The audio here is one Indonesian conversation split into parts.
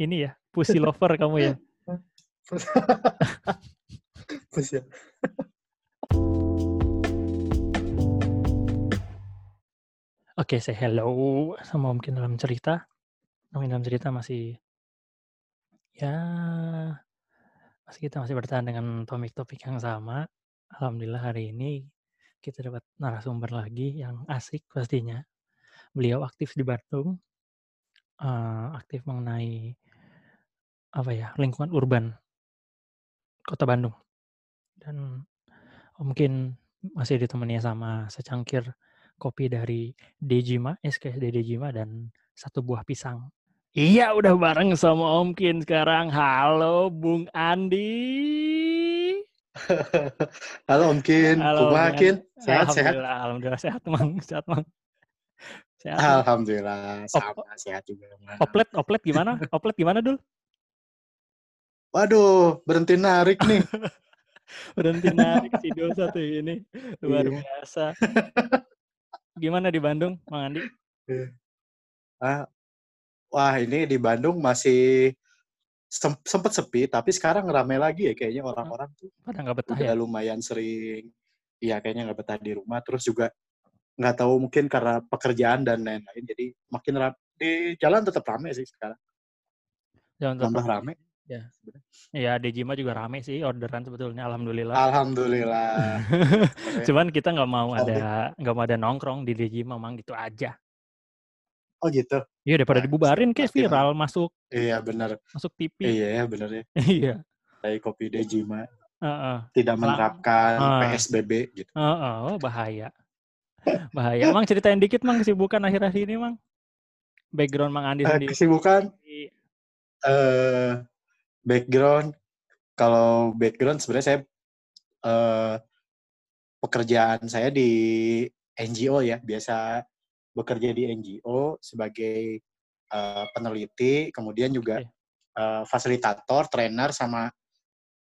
ini ya, pussy lover kamu ya. Pussy. Oke, say hello sama mungkin dalam cerita. Mungkin dalam cerita masih ya masih kita masih bertahan dengan topik-topik yang sama. Alhamdulillah hari ini kita dapat narasumber lagi yang asik pastinya. Beliau aktif di Bandung, uh, aktif mengenai apa ya lingkungan urban kota Bandung dan mungkin masih ditemani sama secangkir kopi dari Dejima, SKSD Dejima dan satu buah pisang. Iya, udah bareng sama Om Kin sekarang. Halo, Bung Andi. Halo Om Kin, Halo, Bung Kin? Sehat sehat. Alhamdulillah, sehat, Mang. Sehat, Mang. Sehat. Alhamdulillah, sama sehat juga. Mang. Oplet, oplet gimana? Oplet gimana, Dul? Waduh, berhenti narik nih. Berhenti narik si Dul satu ini. Luar Iya. biasa. Gimana di Bandung, Mang Andi? Ah, wah ini di Bandung masih sem- sempet sepi, tapi sekarang rame lagi ya kayaknya orang-orang tuh Pada nggak betah ya? lumayan sering. Iya kayaknya nggak betah di rumah, terus juga nggak tahu mungkin karena pekerjaan dan lain-lain, jadi makin rame. Di jalan tetap rame sih sekarang, Jangan tetap rame. Ya. Iya, Dejima juga rame sih orderan sebetulnya. Alhamdulillah. Alhamdulillah. Cuman kita nggak mau ada nggak mau ada nongkrong di Dejima, mang gitu aja. Oh gitu. Iya daripada Nah, dibubarin kayak viral masuk Iya benar. masuk TV. Iya ya benar ya. Iya. Dari kopi Dejima Heeh. tidak Lang- menerapkan. PSBB gitu. Heeh, oh, bahaya. Bahaya. Mang ceritain dikit mang kesibukan akhir-akhir ini, Mang. Background Mang Andi Eh, sendiri. kesibukan eh background kalau background sebenarnya saya eh pekerjaan saya di NGO ya biasa bekerja di NGO sebagai eh, peneliti kemudian juga eh, fasilitator trainer sama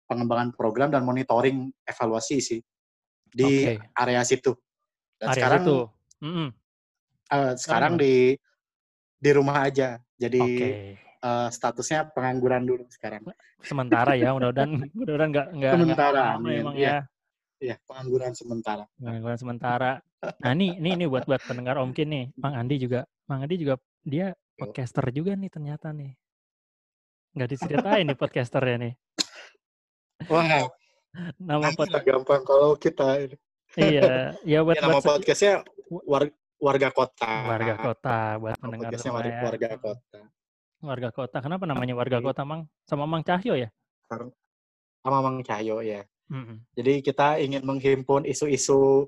pengembangan program dan monitoring evaluasi sih di Oke. area situ dan Area sekarang itu. Mm-mm. eh, sekarang gimana? di di rumah aja jadi Oke. Eh, statusnya pengangguran dulu sekarang Sementara ya, mudah-mudahan mudah-mudahan nggak nggak Sementara, lama amin. emang Iya. ya. ya pengangguran sementara Pengangguran sementara. Nah, ini ini ini buat buat pendengar Om Kin nih. Mang Andi juga Mang Andi juga dia podcaster juga nih ternyata nih. Nggak diceritain nih podcasternya nih. wah Nama pod gampang kalau kita ini. iya, ya buat Ya, nama buat podcastnya war- warga kota warga kota buat pendengar warga, ya. warga kota Warga kota. Kenapa namanya warga kota, Mang? Sama Mang Cahyo ya? Sama Mang Cahyo ya Mm-mm. jadi kita ingin menghimpun isu-isu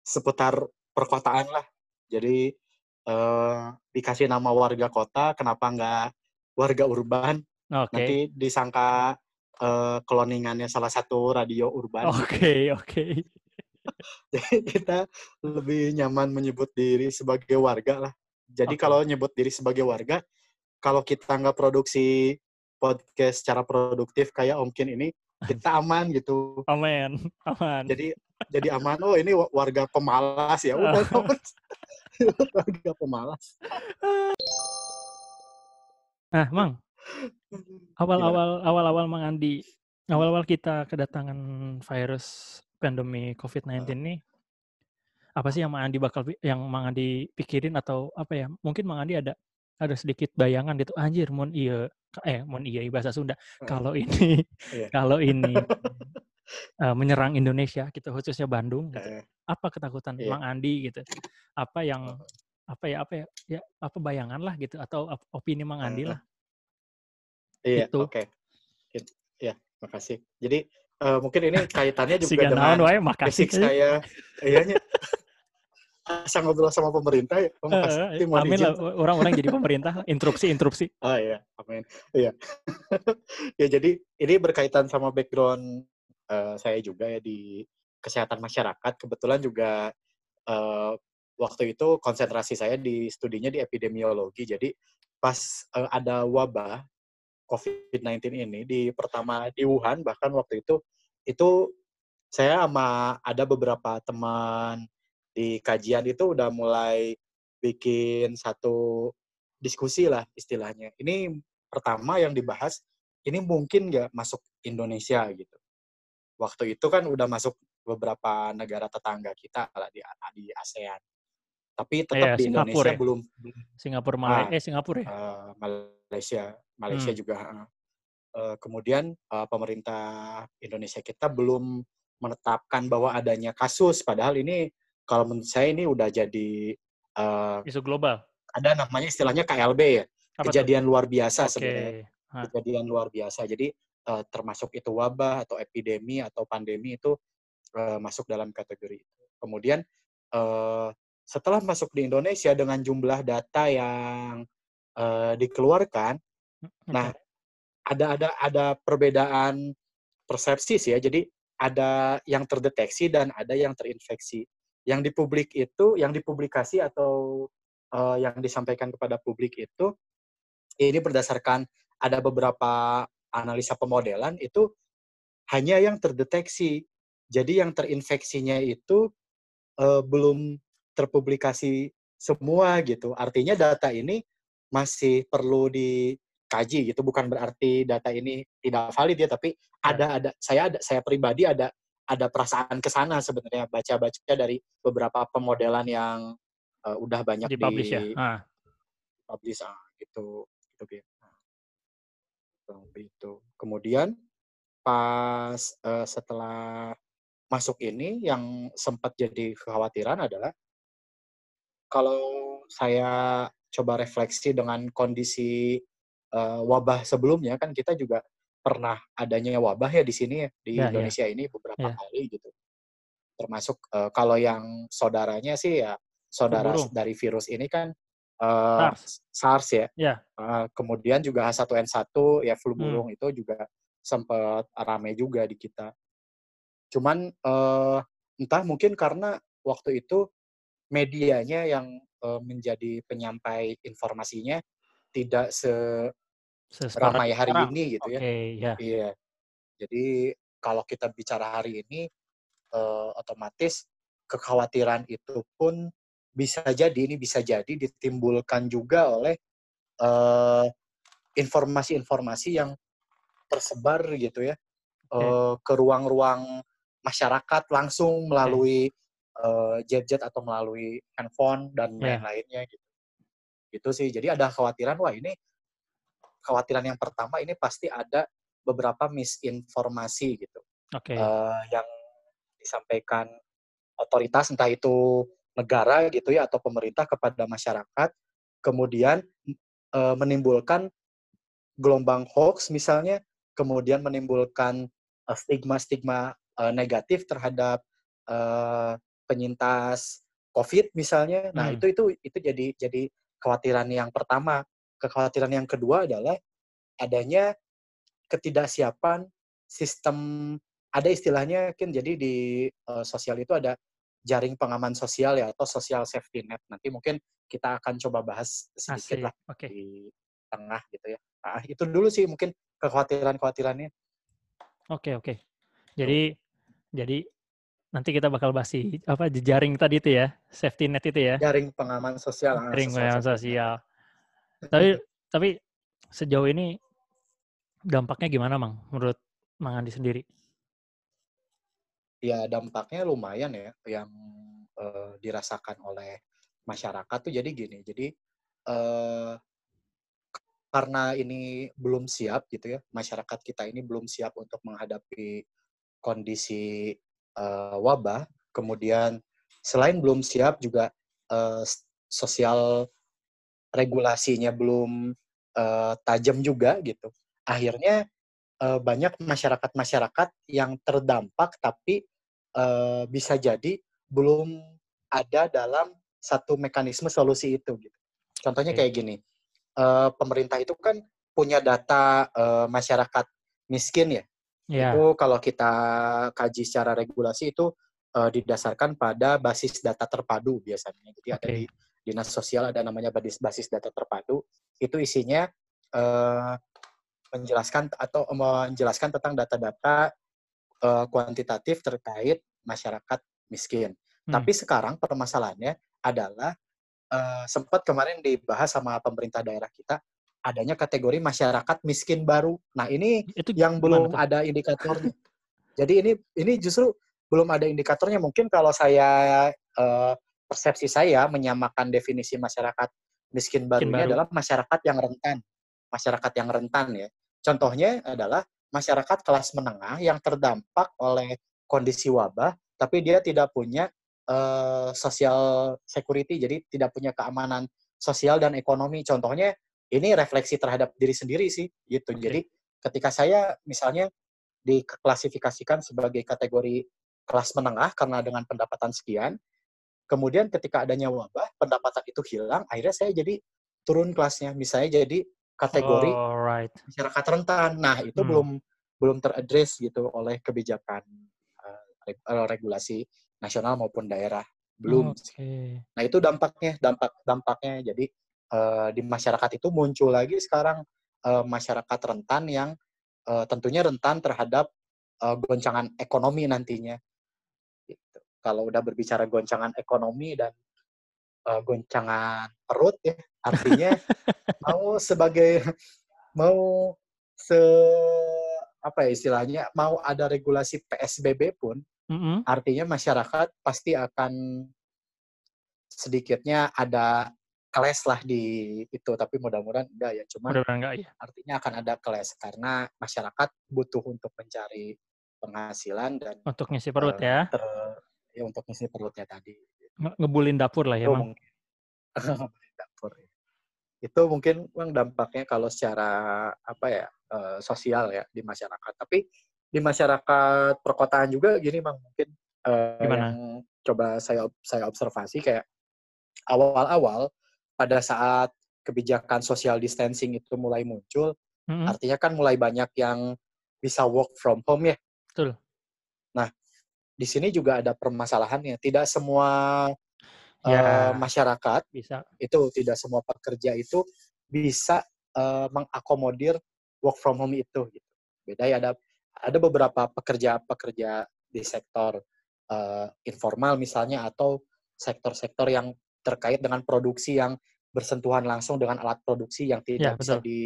seputar perkotaan lah jadi eh, dikasih nama warga kota kenapa nggak warga urban Oke. nanti disangka eh, cloningannya salah satu radio urban Oke, oke. Jadi kita lebih nyaman menyebut diri sebagai warga lah. Jadi Oke. kalau nyebut diri sebagai warga, kalau kita nggak produksi podcast secara produktif kayak Om Kin ini, kita aman gitu. Aman, aman. Jadi jadi aman. Oh ini wa- warga pemalas ya. Udah warga pemalas. Nah, Mang, awal-awal awal-awal Mang Andi, awal-awal kita kedatangan virus pandemi COVID-19 ini, apa sih yang Mang Andi bakal yang Mang Andi pikirin atau apa ya? Mungkin Mang Andi ada ada sedikit bayangan gitu, anjir mun iya eh mun iya bahasa Sunda. Kalau ini Iya. kalau ini eh, menyerang Indonesia gitu khususnya Bandung gitu. Apa ketakutan Iya. Mang Andi gitu? Apa yang apa ya apa ya ya apa bayangan lah gitu atau op- opini Mang Andi lah Iya, Itu. oke. It- Ya, makasih. Jadi eh, mungkin ini kaitannya juga dengan wae basic saya. Iya Asa ngobrol sama pemerintah ya, Om, pasti mau amin lah orang-orang jadi pemerintah interupsi interupsi Oh iya, amin. Iya. ya jadi ini berkaitan sama background eh, saya juga ya di kesehatan masyarakat. Kebetulan juga eh, waktu itu konsentrasi saya di studinya di epidemiologi. Jadi pas eh, ada wabah COVID-19 ini di pertama di Wuhan bahkan waktu itu itu saya sama ada beberapa teman di kajian itu udah mulai bikin satu diskusi lah istilahnya. Ini pertama yang dibahas ini mungkin nggak masuk Indonesia gitu. Waktu itu kan udah masuk beberapa negara tetangga kita lah di, di ASEAN. Tapi tetap Iya, di Indonesia Singapura ya? belum Singapura, ah, Malai eh Singapura ya? eh, Malaysia, Malaysia Hmm. juga. Eh, kemudian eh, pemerintah Indonesia kita belum menetapkan bahwa adanya kasus, padahal ini kalau menurut saya ini udah jadi eh, Isu global. ada namanya istilahnya KLB ya, Apa kejadian luar biasa Oke. sebenarnya, Hah. kejadian luar biasa. Jadi eh, termasuk itu wabah atau epidemi atau pandemi itu eh, masuk dalam kategori itu. Kemudian eh, setelah masuk di Indonesia dengan jumlah data yang eh, dikeluarkan, Oke. nah ada ada ada perbedaan persepsi sih ya. Jadi ada yang terdeteksi dan ada yang terinfeksi. Yang di publik itu, yang dipublikasi atau eh, yang disampaikan kepada publik itu, ini berdasarkan ada beberapa analisa pemodelan itu hanya yang terdeteksi. Jadi yang terinfeksinya itu eh, belum terpublikasi semua gitu. Artinya data ini masih perlu dikaji gitu. Bukan berarti data ini tidak valid ya, tapi Ya. ada ada saya ada saya pribadi ada ada perasaan ke sana sebenarnya baca-baca dari beberapa pemodelan yang eh, udah banyak ya? di Ah. publish ah, gitu gitu. Nah, kurang lebih itu. Kemudian pas eh, setelah masuk ini yang sempat jadi kekhawatiran adalah kalau saya coba refleksi dengan kondisi eh, wabah sebelumnya kan kita juga pernah adanya wabah ya di sini ya di Ya, ya. Indonesia ini beberapa Ya. kali gitu. Termasuk eh, kalau yang saudaranya sih ya saudara burung. dari virus ini kan eh, SARS. SARS ya. Ya. Eh, kemudian juga H1N1 ya flu Hmm. burung itu juga sempat rame juga di kita. Cuman eh, entah mungkin karena waktu itu medianya yang eh, menjadi penyampai informasinya tidak Seserak seramai hari sekarang. ini gitu ya. ya. Iya. Jadi kalau kita bicara hari ini eh, otomatis kekhawatiran itu pun bisa jadi ini bisa jadi ditimbulkan juga oleh eh, informasi-informasi yang tersebar gitu ya Oke. eh, ke ruang-ruang masyarakat langsung melalui eh, jet-jet atau melalui handphone dan Ya. lain-lainnya gitu. Gitu sih. Jadi ada khawatiran wah ini khawatiran yang pertama ini pasti ada beberapa misinformasi gitu Oke. eh, yang disampaikan otoritas entah itu negara gitu ya atau pemerintah kepada masyarakat kemudian eh, menimbulkan gelombang hoax misalnya kemudian menimbulkan eh, stigma-stigma eh, negatif terhadap eh, penyintas COVID misalnya nah Hmm. itu itu itu jadi jadi kekhawatiran yang pertama kekhawatiran yang kedua adalah adanya ketidaksiapan sistem ada istilahnya kan jadi di eh, sosial itu ada jaring pengaman sosial ya atau social safety net nanti mungkin kita akan coba bahas sedikit lah Oke. di tengah gitu ya nah, itu dulu sih mungkin kekhawatiran kekhawatirannya Oke, oke. Jadi jadi nanti kita bakal bahas si apa jejaring tadi itu ya, safety net itu ya. jaring pengaman sosial ah, Jaring pengaman net. sosial. Tapi tapi sejauh ini dampaknya gimana, Mang? Menurut Mang Andi sendiri? ya dampaknya lumayan ya yang eh, dirasakan oleh masyarakat tuh jadi gini jadi eh, karena ini belum siap gitu ya masyarakat kita ini belum siap untuk menghadapi kondisi eh, wabah kemudian selain belum siap juga s- sosial regulasinya belum eh, tajam juga gitu akhirnya eh, banyak masyarakat-masyarakat yang terdampak tapi eh, bisa jadi belum ada dalam satu mekanisme solusi itu gitu. Contohnya kayak gini, eh, pemerintah itu kan punya data eh, masyarakat miskin ya. Ya. Itu kalau kita kaji secara regulasi itu eh, didasarkan pada basis data terpadu biasanya. Jadi ada Oke. di dinas sosial ada namanya basis basis data terpadu. Itu isinya eh, menjelaskan atau menjelaskan tentang data-data eh, kuantitatif terkait masyarakat miskin. Hmm. Tapi sekarang permasalahannya adalah eh, sempat kemarin dibahas sama pemerintah daerah kita adanya kategori masyarakat miskin baru. Nah, ini Itu yang belum tuh? ada indikatornya. Jadi ini ini justru belum ada indikatornya. Mungkin kalau saya eh, persepsi saya menyamakan definisi masyarakat miskin baru ini adalah masyarakat yang rentan. Masyarakat yang rentan ya. Contohnya adalah masyarakat kelas menengah yang terdampak oleh kondisi wabah tapi dia tidak punya eh, social security, jadi tidak punya keamanan sosial dan ekonomi. Contohnya ini refleksi terhadap diri sendiri sih gitu. Oke. Jadi ketika saya misalnya diklasifikasikan sebagai kategori kelas menengah karena dengan pendapatan sekian, kemudian ketika adanya wabah, pendapatan itu hilang, akhirnya saya jadi turun kelasnya. Misalnya jadi kategori Alright. masyarakat rentan. Nah, itu Hmm. belum belum teradres gitu oleh kebijakan eh, regulasi nasional maupun daerah. Belum. Oke. Nah, itu dampaknya, dampak dampaknya. Jadi eh, di masyarakat itu muncul lagi sekarang eh, masyarakat rentan yang eh, tentunya rentan terhadap eh, goncangan ekonomi nantinya. Kalau udah berbicara goncangan ekonomi dan eh, goncangan perut ya, artinya mau sebagai mau se apa ya istilahnya mau ada regulasi PSBB pun Mm-mm. artinya masyarakat pasti akan sedikitnya ada keles lah di itu tapi mudah-mudahan enggak ya cuman Mudah-mudahan enggak ya. artinya akan ada keles karena masyarakat butuh untuk mencari penghasilan dan Untuk ngisi perut eh, ya. ter- ya untuk ngisi perutnya tadi Nge- Ngebulin dapur lah ya, Mang. mungkin dapur ya. itu mungkin Bang, dampaknya kalau secara apa ya eh, sosial ya di masyarakat tapi di masyarakat perkotaan juga gini bang mungkin eh, Gimana? yang coba saya saya observasi kayak awal-awal pada saat kebijakan social distancing itu mulai muncul Mm-mm. artinya kan mulai banyak yang bisa work from home ya Betul. Di sini juga ada permasalahannya tidak semua Ya. masyarakat Bisa. itu tidak semua pekerja itu bisa eh, mengakomodir work from home itu gitu. Beda ya ada ada beberapa pekerja-pekerja di sektor eh, informal misalnya atau sektor-sektor yang terkait dengan produksi yang bersentuhan langsung dengan alat produksi yang Ya, tidak bisa betul. di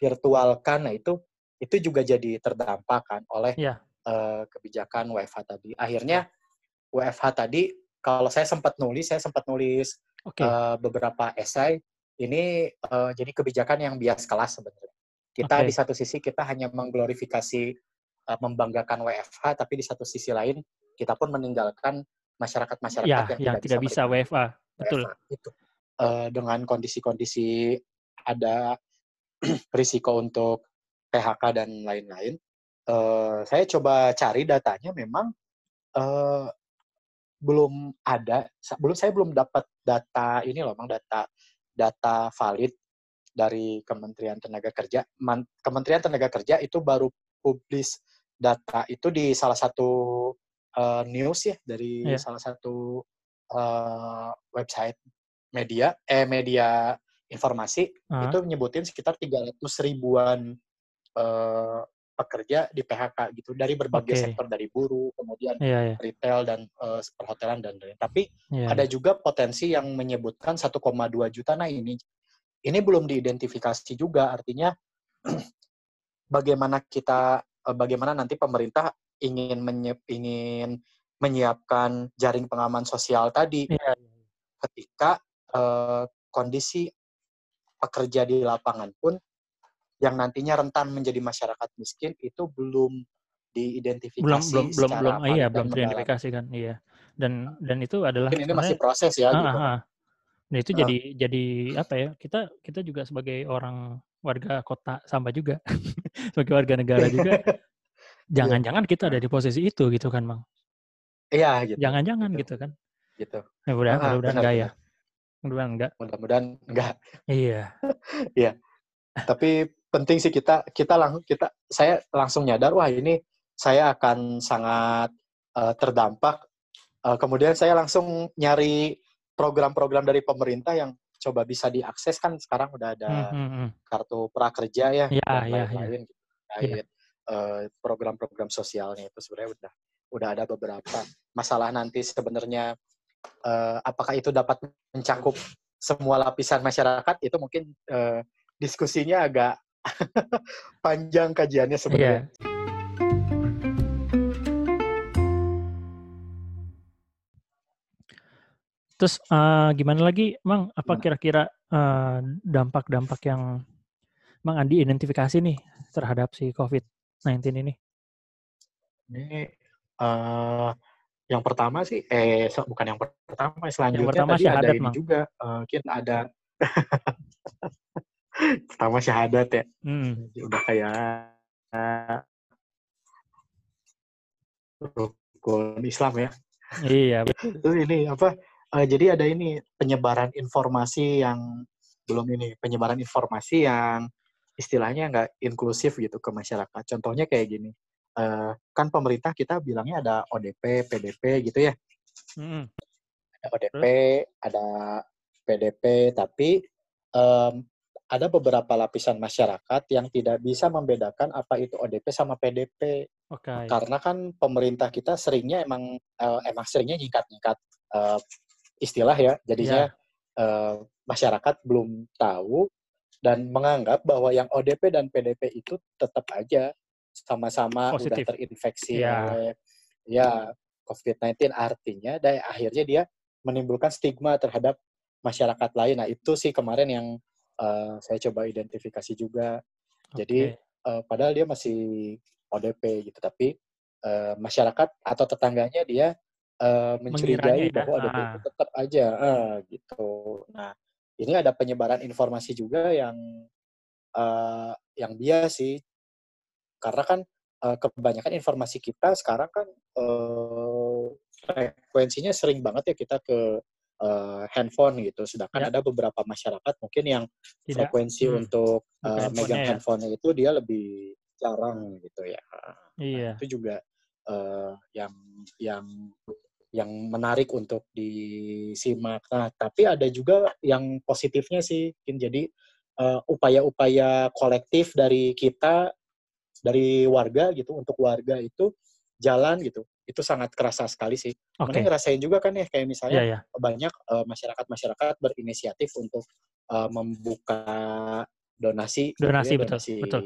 virtualkan. Nah, itu itu juga jadi terdampak kan oleh Ya. Eh, kebijakan WFH tadi. Akhirnya WFH tadi kalau saya sempat nulis, saya sempat nulis Oke. eh, beberapa esai ini eh, jadi kebijakan yang bias kelas sebenarnya. Kita Oke. di satu sisi kita hanya mengglorifikasi eh, membanggakan WFH, tapi di satu sisi lain kita pun meninggalkan masyarakat-masyarakat Ya, yang, yang tidak bisa menikmati WFA. Betul. Itu. Eh, dengan kondisi-kondisi ada risiko untuk PHK dan lain-lain. Eh, saya coba cari datanya memang eh, belum ada. Belum saya belum dapat data ini loh bang data data valid dari Kementerian Tenaga Kerja. Man- Kementerian Tenaga Kerja itu baru publis data itu di salah satu eh, news ya dari Iya. salah satu eh, website media eh media informasi. Ah, itu nyebutin sekitar 300 ribuan eh, pekerja di PHK gitu dari berbagai Oke. sektor dari buruh kemudian Iya, iya. retail dan eh, perhotelan dan lain-lain. Tapi Iya. ada juga potensi yang menyebutkan 1,2 juta. Nah ini ini belum diidentifikasi juga. Artinya bagaimana kita eh, bagaimana nanti pemerintah ingin menyiap, ingin menyiapkan jaring pengaman sosial tadi Iya. ketika eh, kondisi pekerja di lapangan pun yang nantinya rentan menjadi masyarakat miskin itu belum diidentifikasi Belum belum belum belum ah, iya, belum mendalam. teridentifikasikan, iya. Dan dan itu adalah ini masih proses ya Ah, gitu. ah, ah. Dan itu Ah. jadi jadi apa ya? Kita kita juga sebagai orang warga kota Samba juga, sebagai warga negara juga, jangan-jangan kita ada di posisi itu gitu kan, Bang. Iya gitu. Jangan-jangan gitu. gitu kan. gitu. Ya mudah Ah, ah, mudah-mudahan enggak ya. Mudah-mudahan enggak. Mudah-mudahan enggak. Iya. Tapi penting sih kita kita langsung kita saya langsung nyadar wah ini saya akan sangat eh, terdampak. Eh, kemudian saya langsung nyari program-program dari pemerintah yang coba bisa diakses kan sekarang udah ada Hmm, hmm, hmm. kartu prakerja ya Iya, dan iya, iya. lain-lain gitu. terkait eh, program-program sosialnya itu sebenarnya udah udah ada beberapa masalah nanti sebenarnya eh, apakah itu dapat mencakup semua lapisan masyarakat itu mungkin eh, diskusinya agak panjang kajiannya sebenarnya. Terus, eee, gimana lagi, Mang? Apa kira-kira, eee, dampak-dampak yang Mang Andi identifikasi nih terhadap si COVID-19 ini? Ini, eee, yang pertama sih eh, bukan yang pertama, Yang selanjutnya pertama tadi ada ini Mang. juga, eee, mungkin ada pertama syahadat ya. Mhm. Udah kayak rukun Islam ya. Iya, betul. Ini apa, eee, jadi ada ini penyebaran informasi yang belum ini, penyebaran informasi yang istilahnya nggak inklusif gitu ke masyarakat. Contohnya kayak gini, eee, kan pemerintah kita bilangnya ada ODP, PDP gitu ya. Mhm. Ada ODP, Terus? ada PDP, tapi, mmm, ada beberapa lapisan masyarakat yang tidak bisa membedakan apa itu ODP sama PDP. Oke. Karena kan pemerintah kita seringnya emang, eee, emang seringnya nyingkat-nyingkat, eee, istilah ya. Jadinya, Iya. eee, masyarakat belum tahu dan menganggap bahwa yang ODP dan PDP itu tetap aja sama-sama udah Positif. terinfeksi Iya. oleh ya COVID-19. Artinya dan akhirnya dia menimbulkan stigma terhadap masyarakat lain. Nah, itu sih kemarin yang, eee, saya coba identifikasi juga. Jadi, Oke. eee, padahal dia masih ODP gitu, tapi, eee, masyarakat atau tetangganya dia, Mengiranya mencurigai ya? bahwa ODP itu Heeh. tetap aja heeh, gitu. Nah, ini ada penyebaran informasi juga yang, eee, yang bias sih. Karena kan, eee, kebanyakan informasi kita sekarang kan, eee, frekuensinya sering banget ya kita ke, eee, handphone gitu. Sedangkan Ya. ada beberapa masyarakat mungkin yang Tidak frekuensi mmm, untuk, buka eee, handphone-nya megang ya? handphone-nya itu dia lebih jarang gitu ya, heeh. Nah, Iya. itu juga, eee, yang yang yang menarik untuk disimak. Nah, tapi ada juga yang positifnya sih, mungkin jadi, eee, upaya-upaya kolektif dari kita, dari warga gitu, untuk warga itu jalan gitu, itu sangat kerasa sekali sih. Mungkin Oke. ngerasain juga kan ya, kayak misalnya Iya iya. banyak, masyarakat-masyarakat berinisiatif untuk, eee, membuka donasi ya, Donasi, betul donasi betul.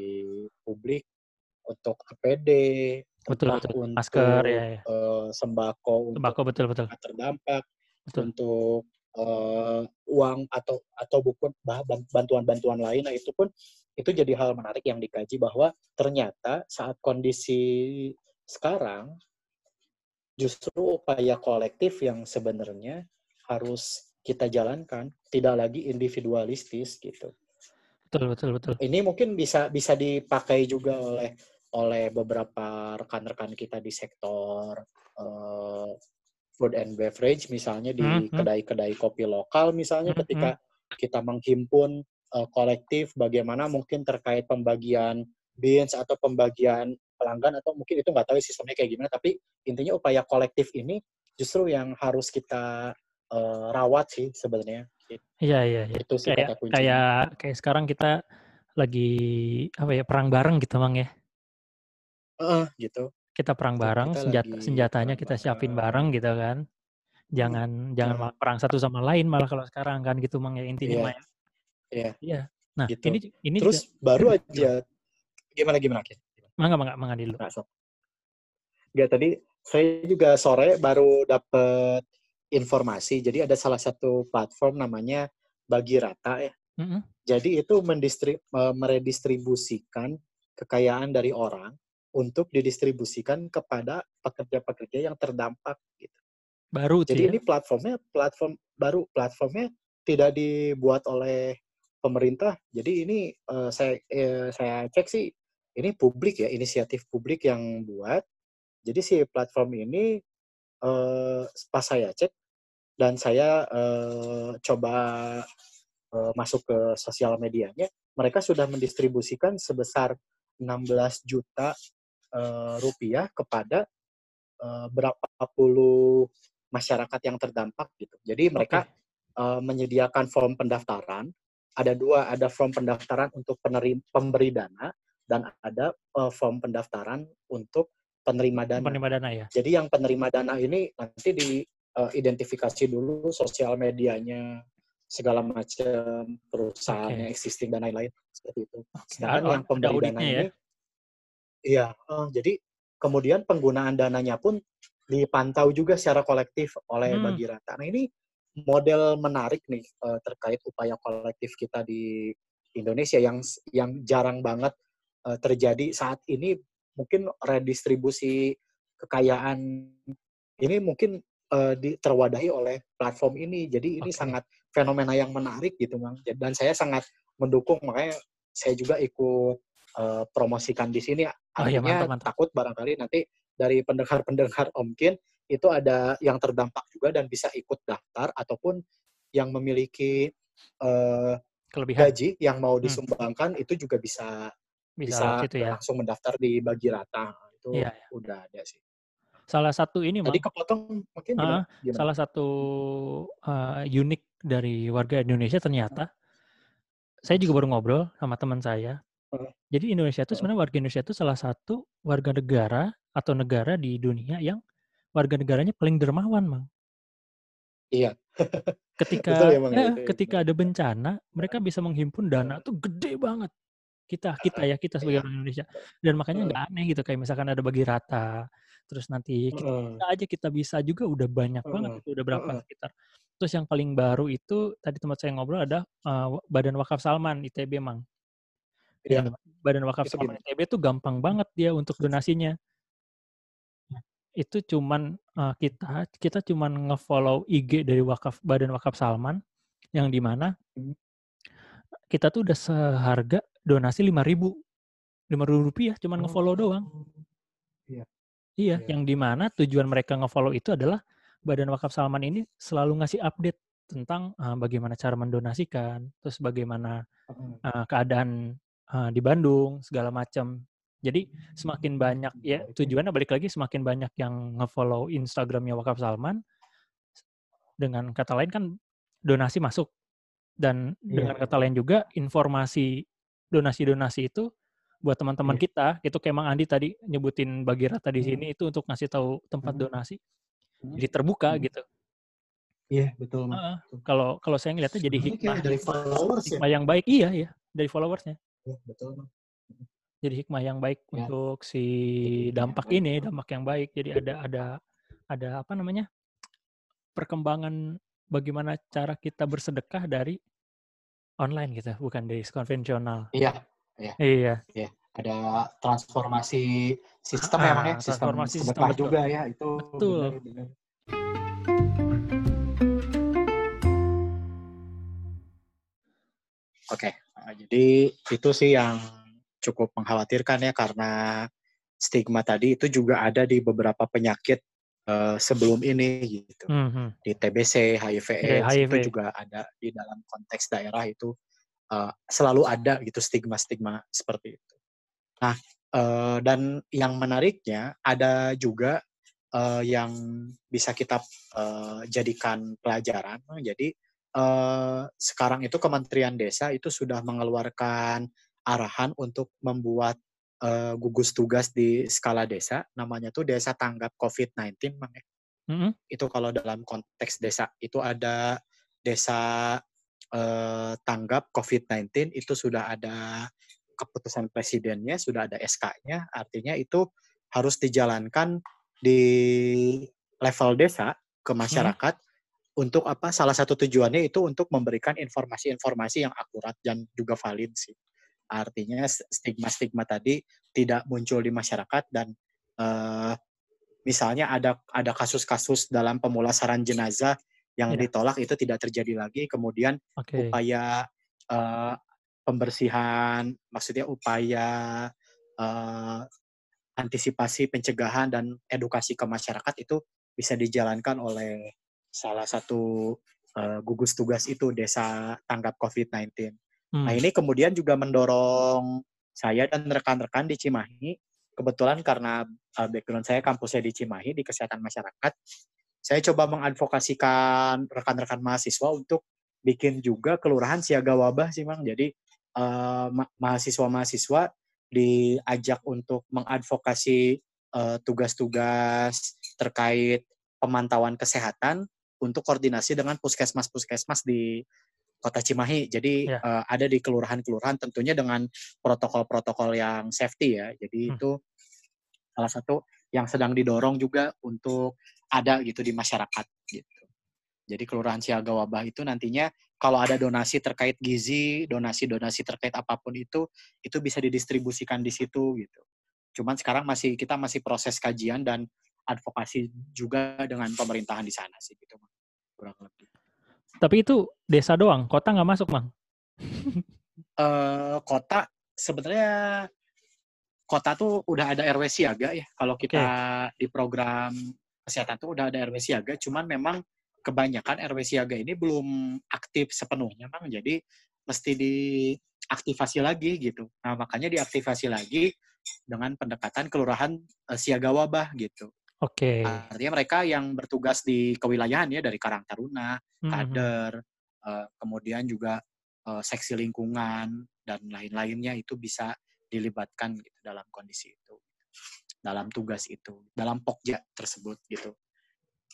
publik untuk APD, Betul betul. Masker, untuk, ya ya. eee, sembako untuk Sembako, betul betul. terdampak, Betul. untuk, eee, uang atau atau ban bantuan-bantuan lain. Nah, itu pun itu jadi hal menarik yang dikaji bahwa ternyata saat kondisi sekarang justru upaya kolektif yang sebenarnya harus kita jalankan, tidak lagi individualistis gitu. Betul betul betul. Ini mungkin bisa bisa dipakai juga oleh oleh beberapa rekan-rekan kita di sektor, eee, food and beverage misalnya di Mhm mhm. kedai-kedai kopi lokal misalnya Mhm mhm. ketika kita menghimpun, eee, kolektif bagaimana mungkin terkait pembagian beans atau pembagian pelanggan atau mungkin itu nggak tahu sistemnya kayak gimana, tapi intinya upaya kolektif ini justru yang harus kita, eee, rawat sih sebenarnya. Iya iya iya. Itu sih Kayak kayak kayak sekarang kita lagi, apa ya, perang bareng gitu, Mang, ya. Heeh, gitu. Kita perang bareng, kita senjata senjatanya perang kita siapin bareng. bareng gitu kan. Jangan jangan Heeh. malah perang satu sama lain malah kalau sekarang kan gitu, Mang, ya, intinya Iya. mah ya. Iya. Iya. Nah, Gitu. ini ini juga Terus baru gimana? aja gimana gimana, Ki? Mangga mangga, Mang Andi dulu. Nggak, sok. Nggak, tadi saya juga sore baru dapet informasi. Jadi ada salah satu platform namanya Bagi Rata ya. Mhm. Jadi itu mendistri eee, meredistribusikan kekayaan dari orang untuk didistribusikan kepada pekerja-pekerja yang terdampak gitu. Baru Jadi ya? ini platformnya platform baru, platformnya tidak dibuat oleh pemerintah. Jadi ini, eee, saya eee, saya cek sih ini publik ya, inisiatif publik yang buat. Jadi si platform ini, eee, pas saya cek dan saya, eee, coba, eee, masuk ke sosial medianya, mereka sudah mendistribusikan sebesar Rp16.000.000, eee, rupiah kepada, eee, berapa puluh masyarakat yang terdampak gitu. Jadi mereka, Oke. eee, menyediakan form pendaftaran, ada 2, ada form pendaftaran untuk penerim pemberi dana dan ada, eee, form pendaftaran untuk penerima dana. Penerima dana ya? Jadi yang penerima dana ini nanti di, eee, identifikasi dulu sosial medianya, segala macam perusahaan Oke. yang existing dan lain-lain seperti itu. Sedangkan yang pemberi dana ya? ini iya, heeh, jadi kemudian penggunaan dananya pun dipantau juga secara kolektif oleh Hmm. Bagirata. Nah, ini model menarik nih eh, terkait upaya kolektif kita di Indonesia yang yang jarang banget eh, terjadi saat ini mungkin redistribusi kekayaan ini mungkin eh, di, terwadahi oleh platform ini. Jadi ini Oke. sangat fenomena yang menarik gitu, Bang. Dan saya sangat mendukung makanya saya juga ikut eh, promosikan di sini. Oh iya, Artinya mantap mantap. takut barangkali nanti dari pendengar-pendengar Om Kin itu ada yang terdampak juga dan bisa ikut daftar ataupun yang memiliki eh, Kelebihan. gaji yang mau Hmm. disumbangkan itu juga bisa Bisa bisa situ ya? langsung mendaftar di Bagirata. Itu Iya iya. udah ada sih. Salah satu ini, Tadi Mang. kepotong mungkin Heeh, gimana? Gimana? salah satu, eee, unik dari warga Indonesia ternyata saya juga baru ngobrol sama teman saya. Heeh. Jadi Indonesia itu Heeh. sebenarnya warga Indonesia itu salah satu warga negara atau negara di dunia yang warga negaranya paling dermawan, Mang. Iya. Betul Ketika ya, ya, heeh, itu ya, ketika ada bencana, mereka bisa menghimpun dana tuh gede banget. Kita kita ya, kita sebagai iya. orang Indonesia. Dan makanya nggak aneh gitu kayak misalkan ada Bagirata, terus nanti kita aja kita bisa juga udah banyak banget itu, udah berapa sekitar terus yang paling baru itu tadi tempat saya ngobrol ada, eee, Badan Wakaf Salman ITB, Mang. Ya, Badan Wakaf Itu Salman? ITB tuh gampang banget dia untuk donasinya. Itu cuman, eee, kita kita cuman nge-follow IG dari wakaf Badan Wakaf Salman, yang di mana Mmm. kita tuh udah seharga donasi Rp5.000. Rp5.000 cuman nge-follow doang. Oh. Iya. Iya, Iya. yang di mana tujuan mereka nge-follow itu adalah Badan Wakaf Salman ini selalu ngasih update tentang, eee, bagaimana cara mendonasikan, terus bagaimana, eee, keadaan, eee, di Bandung, segala macam. Jadi semakin banyak ya nih. tujuannya balik lagi semakin banyak yang nge-follow Instagram-nya Wakaf Salman dengan kata lain kan donasi masuk. Dan dengan Iya. kata lain juga informasi donasi-donasi itu buat teman-teman Iya. kita, itu kayak Mang Andi tadi nyebutin Bagirata di Mmm. sini itu untuk ngasih tahu tempat Mhm. donasi, Mhm. jadi terbuka Mhm. gitu. Iya, betul. Heeh, Betul. kalau kalau saya ngelihatnya jadi ya, hikmah dari followers ya? hikmah yang baik iya iya, dari followers-nya. Iya, betul, Bang. Mhm. Jadi hikmah yang baik Ya. untuk si dampak ini, dampak yang baik. Jadi ada ada ada apa namanya, perkembangan bagaimana cara kita bersedekah dari online gitu, bukan dari konvensional. Iya, iya. Iya. Iya, ada transformasi sistem ya, Bang, ya, Heeh, sistem transformasi sistem, betul. juga ya, itu Betul. benar benar. Oke, eee, jadi itu sih yang cukup mengkhawatirkan ya, karena stigma tadi itu juga ada di beberapa penyakit, eee, sebelum ini gitu. Mhm. Di TBC, HIV/AIDS itu HIV. juga ada di dalam konteks daerah itu, eee, selalu ada gitu stigma-stigma seperti itu. Nah, eee, dan yang menariknya ada juga, eee, yang bisa kita, eee, jadikan pelajaran. Jadi, eee, sekarang itu Kementerian Desa itu sudah mengeluarkan arahan untuk membuat, eee, gugus tugas di skala desa, namanya tuh Desa Tanggap Covid-19, Bang, ya. Mhm. Itu kalau dalam konteks desa, itu ada desa, eee, tanggap Covid-19 itu sudah ada keputusan presidennya, sudah ada SK-nya, artinya itu harus dijalankan di level desa ke masyarakat untuk apa, salah satu tujuannya itu untuk memberikan informasi-informasi yang akurat dan juga valid sih. Artinya stigma-stigma tadi tidak muncul di masyarakat dan, eee, misalnya ada ada kasus-kasus dalam pemulasaran jenazah yang Iya. ditolak itu tidak terjadi lagi, kemudian Oke. upaya, eee, pembersihan, maksudnya upaya, eee, antisipasi pencegahan dan edukasi ke masyarakat itu bisa dijalankan oleh salah satu, eee, gugus tugas itu, Desa Tanggap Covid-19. Nah, Mmm. ini kemudian juga mendorong saya dan rekan-rekan di Cimahi, kebetulan karena, eee, background saya kampusnya di Cimahi, di kesehatan masyarakat, saya coba mengadvokasikan rekan-rekan mahasiswa untuk bikin juga kelurahan siaga wabah sih, Bang. Jadi, ma mahasiswa-mahasiswa diajak untuk mengadvokasi, eee, tugas-tugas terkait pemantauan kesehatan untuk koordinasi dengan puskesmas-puskesmas di Kota Cimahi. Jadi Ya. uh, ada di kelurahan-kelurahan tentunya dengan protokol-protokol yang safety ya. Jadi Hmm. itu salah satu yang sedang didorong juga untuk ada gitu di masyarakat gitu. Jadi kelurahan siaga wabah itu nantinya kalau ada donasi terkait gizi, donasi-donasi terkait apa pun itu, itu bisa didistribusikan di situ gitu. Cuman sekarang masih kita masih proses kajian dan advokasi juga dengan pemerintahan di sana sih gitu, kurang lebih. Tapi itu desa doang, kota nggak masuk, Mang? Eh, kota sebenarnya kota tuh udah ada RW siaga ya. Kalau kita di program kesehatan tuh udah ada RW siaga, cuman memang kebanyakan RW siaga ini belum aktif sepenuhnya, Bang. Jadi mesti diaktifasi lagi gitu. Nah, makanya diaktifasi lagi dengan pendekatan kelurahan eh, siaga wabah gitu. Oke. Artinya mereka yang bertugas di kewilayahan ya dari Karang Taruna, Mhm. kader, eh, kemudian juga eh, seksi lingkungan dan lain-lainnya itu bisa dilibatkan gitu dalam kondisi itu, dalam tugas itu, dalam pokja tersebut gitu.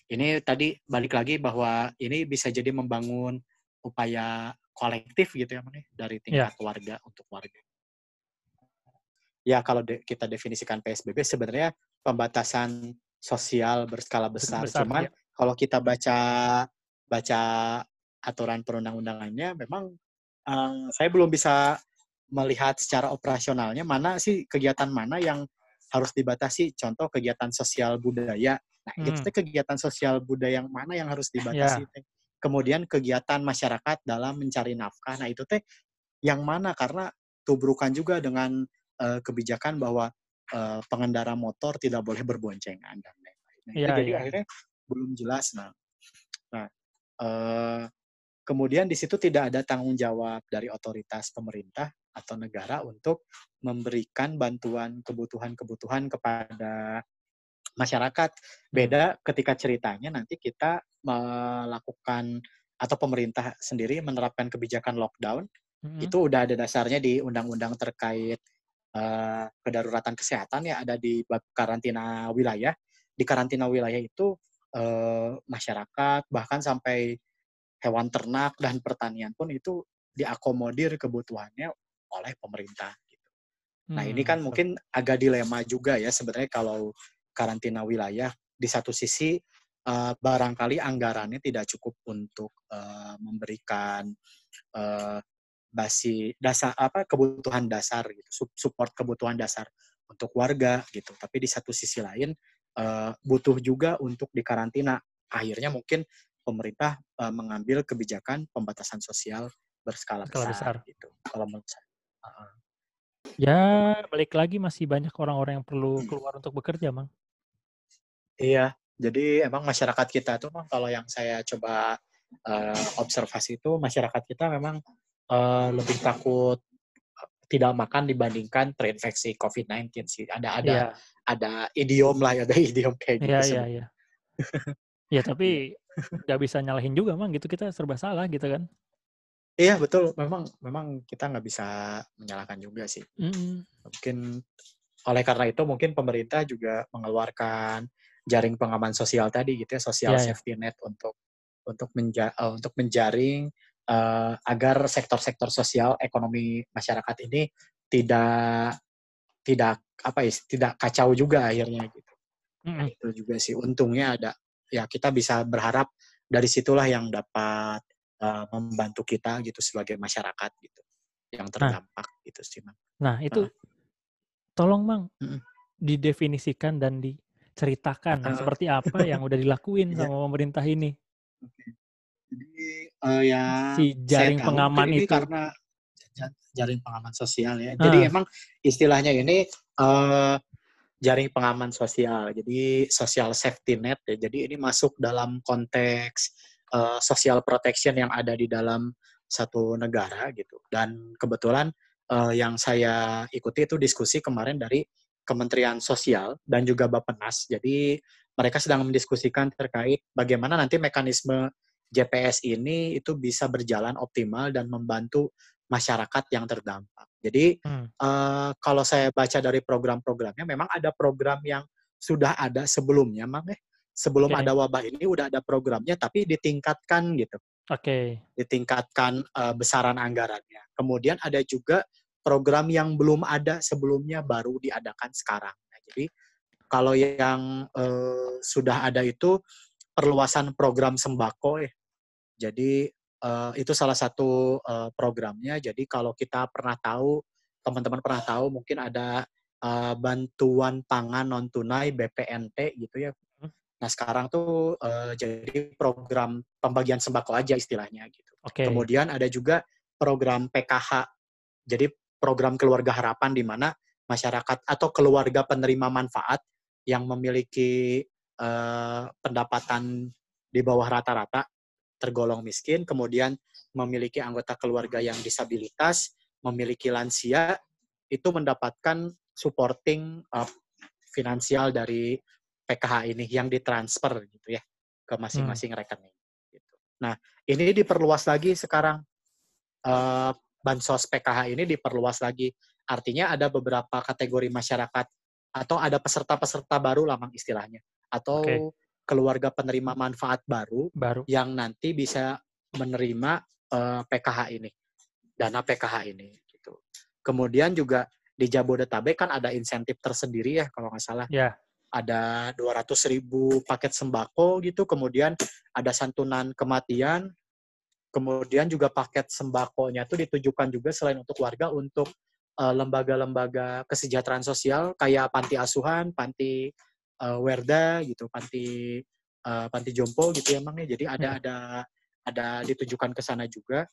Ini tadi balik lagi bahwa ini bisa jadi membangun upaya kolektif gitu ya, ya, dari tingkat warga untuk warga. Ya kalau de- kita definisikan PSBB sebenarnya pembatasan sosial berskala besar. Besar, Cuman ya. kalau kita baca baca aturan perundang-undangannya, memang eh, saya belum bisa melihat secara operasionalnya mana sih kegiatan mana yang harus dibatasi. Contoh kegiatan sosial budaya. Nah, itu Hmm. teh kegiatan sosial budaya yang mana yang harus dibatasi teh. Kemudian kegiatan masyarakat dalam mencari nafkah. Nah, itu teh yang mana karena tubrukan juga dengan eh, kebijakan bahwa eh, pengendara motor tidak boleh berboncengan dan lain-lain. Nah, Iya, jadi iya. akhirnya belum jelas. Nah, nah eh, kemudian di situ tidak ada tanggung jawab dari otoritas pemerintah atau negara untuk memberikan bantuan kebutuhan-kebutuhan kepada masyarakat. Beda ketika ceritanya nanti kita melakukan atau pemerintah sendiri menerapkan kebijakan lockdown Mhm. itu udah ada dasarnya di undang-undang terkait eh, kedaruratan kesehatan ya ada di bab karantina wilayah. Di karantina wilayah itu eh, masyarakat bahkan sampai hewan ternak dan pertanian pun itu diakomodir kebutuhannya oleh pemerintah. Gitu. Nah ini Hmm, kan mungkin agak dilema juga ya sebenarnya kalau karantina wilayah di satu sisi eh, barangkali anggarannya tidak cukup untuk eh, memberikan eh, basi dasar apa kebutuhan dasar gitu sup- support kebutuhan dasar untuk warga gitu tapi di satu sisi lain eh, butuh juga untuk dikarantina akhirnya mungkin pemerintah eh, mengambil kebijakan pembatasan sosial berskala Skala besar, besar. gitu kalau menurut saya. Ya, balik lagi masih banyak orang-orang yang perlu keluar untuk bekerja, Mang. Iya, jadi emang masyarakat kita tuh Mang, kalau yang saya coba eh, observasi itu masyarakat kita memang eh, lebih takut eh, tidak makan dibandingkan terinfeksi COVID-19 sih. Ada ada Iya, ada idiom lah, ada idiom kayak gitu iya, iya, iya. Ya, tapi nggak bisa nyalahin juga, Mang. Gitu kita serba salah gitu kan. Iya betul, memang memang kita nggak bisa menyalahkan juga sih. Mhm. Mungkin oleh karena itu mungkin pemerintah juga mengeluarkan jaring pengaman sosial tadi gitu ya, social Iya, iya. safety net untuk untuk menja eh, untuk menjaring eh, agar sektor-sektor sosial ekonomi masyarakat ini tidak tidak apa ya tidak kacau juga akhirnya gitu. Nah, Mhm. itu juga sih untungnya ada ya kita bisa berharap dari situlah yang dapat eh, membantu kita gitu sebagai masyarakat gitu yang Nah, terdampak gitu sih Mang. nah itu Heeh. tolong, Mang, Mm-mm. didefinisikan dan diceritakan Heeh. seperti apa yang udah dilakuin Iya. sama pemerintah ini. Jadi eh, yang Si saya jaring tahu pengaman ini itu. karena ja- jaring pengaman sosial ya. Jadi Ah, emang istilahnya ini eh, jaring pengaman sosial. Jadi social safety net ya. Jadi ini masuk dalam konteks eh, social protection yang ada di dalam satu negara gitu. Dan kebetulan eh, yang saya ikuti itu diskusi kemarin dari Kementerian Sosial dan juga Bappenas. Jadi mereka sedang mendiskusikan terkait bagaimana nanti mekanisme JPS ini itu bisa berjalan optimal dan membantu masyarakat yang terdampak. Jadi hmm, eh, kalau saya baca dari program-programnya, memang ada program yang sudah ada sebelumnya, Mang. eh. Sebelum oke. ada wabah ini udah ada programnya, tapi ditingkatkan gitu. Oke. Ditingkatkan, eee, besaran anggarannya. Kemudian ada juga program yang belum ada sebelumnya baru diadakan sekarang. Nah, jadi kalau yang, eee, sudah ada itu perluasan program sembako ya. Jadi, eee, itu salah satu, eee, programnya. Jadi kalau kita pernah tahu, teman-teman pernah tahu mungkin ada, eee, bantuan pangan non tunai BPNT gitu ya. Mhm. Nah sekarang tuh, eee, jadi program pembagian sembako aja istilahnya gitu. Oke. Kemudian ada juga program PKH. Jadi program keluarga harapan di mana masyarakat atau keluarga penerima manfaat yang memiliki, eee, pendapatan di bawah rata-rata, tergolong miskin, kemudian memiliki anggota keluarga yang disabilitas, memiliki lansia, itu mendapatkan supporting, eee, finansial dari PKH ini yang ditransfer gitu ya, ke Hmm. masing-masing rekening, gitu. Nah, ini diperluas lagi sekarang, eee, bansos PKH ini diperluas lagi. Artinya ada beberapa kategori masyarakat atau ada peserta-peserta baru lah Mang istilahnya, atau Oke. Keluarga penerima manfaat baru Baru. yang nanti bisa menerima, eee, PKH ini, dana PKH ini, gitu. Kemudian juga di Jabodetabek kan ada insentif tersendiri ya kalau nggak salah. Ya. Ada 200.000 paket sembako gitu, kemudian ada santunan kematian, kemudian juga paket sembakonya itu ditujukan juga selain untuk warga, untuk, eee, lembaga-lembaga kesejahteraan sosial kayak panti asuhan, panti, eee, werda gitu, panti, eee, panti jompo gitu ya Mang ya. Jadi ada Mhm. ada ada ditujukan ke sana juga.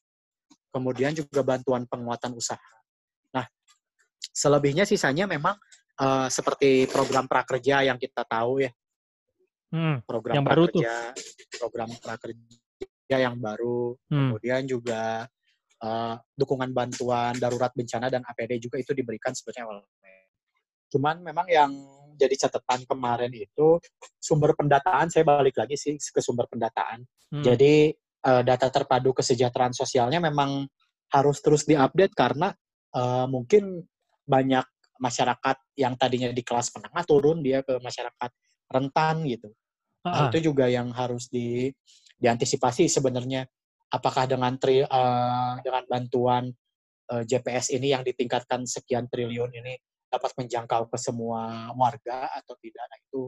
Kemudian juga bantuan penguatan usaha. Nah, selebihnya sisanya memang, eee, seperti program prakerja yang kita tahu ya. Mhm, Program yang baru tuh. prakerja program prakerja yang baru, Hmm. kemudian juga, eee, dukungan bantuan darurat bencana dan APD juga itu diberikan sebenarnya oleh cuman memang yang jadi catatan kemarin itu sumber pendataan, saya balik lagi sih ke sumber pendataan. Hmm. Jadi, eee, data terpadu kesejahteraan sosialnya memang harus terus di-update karena, eee, mungkin banyak masyarakat yang tadinya di kelas menengah turun dia ke masyarakat rentan gitu. Nah, Heeh. itu juga yang harus di diantisipasi sebenarnya. Apakah dengan tri eee, dengan bantuan, eee, JPS ini yang ditingkatkan sekian triliun ini dapat menjangkau ke semua warga atau tidak, nah itu